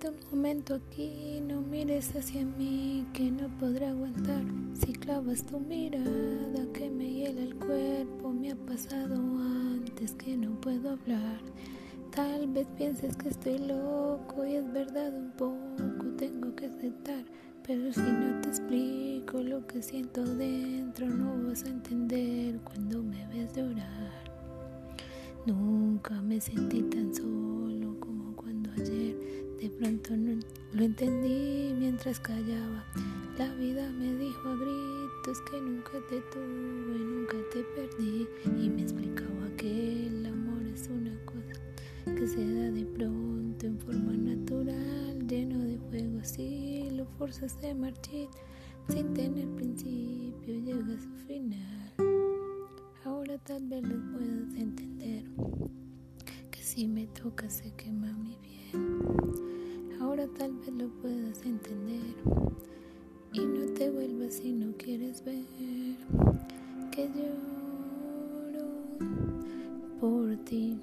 Un momento aquí, no mires hacia mí, que no podré aguantar. Si clavas tu mirada que me hiela el cuerpo, me ha pasado antes que no puedo hablar. Tal vez pienses que estoy loco y es verdad un poco, tengo que aceptar. Pero si no te explico lo que siento dentro, no vas a entender cuando me ves llorar. Nunca me sentí tan solo pronto lo entendí mientras callaba. La vida me dijo a gritos que nunca te tuve, nunca te perdí. Y me explicaba que el amor es una cosa que se da de pronto en forma natural, lleno de fuego. Si lo forzas a marchar sin tener principio, llega a su final. Ahora tal vez lo puedas entender, que si me toca se quema mi bien. Ahora tal vez lo puedas entender y no te vuelvas si no quieres ver que lloro por ti.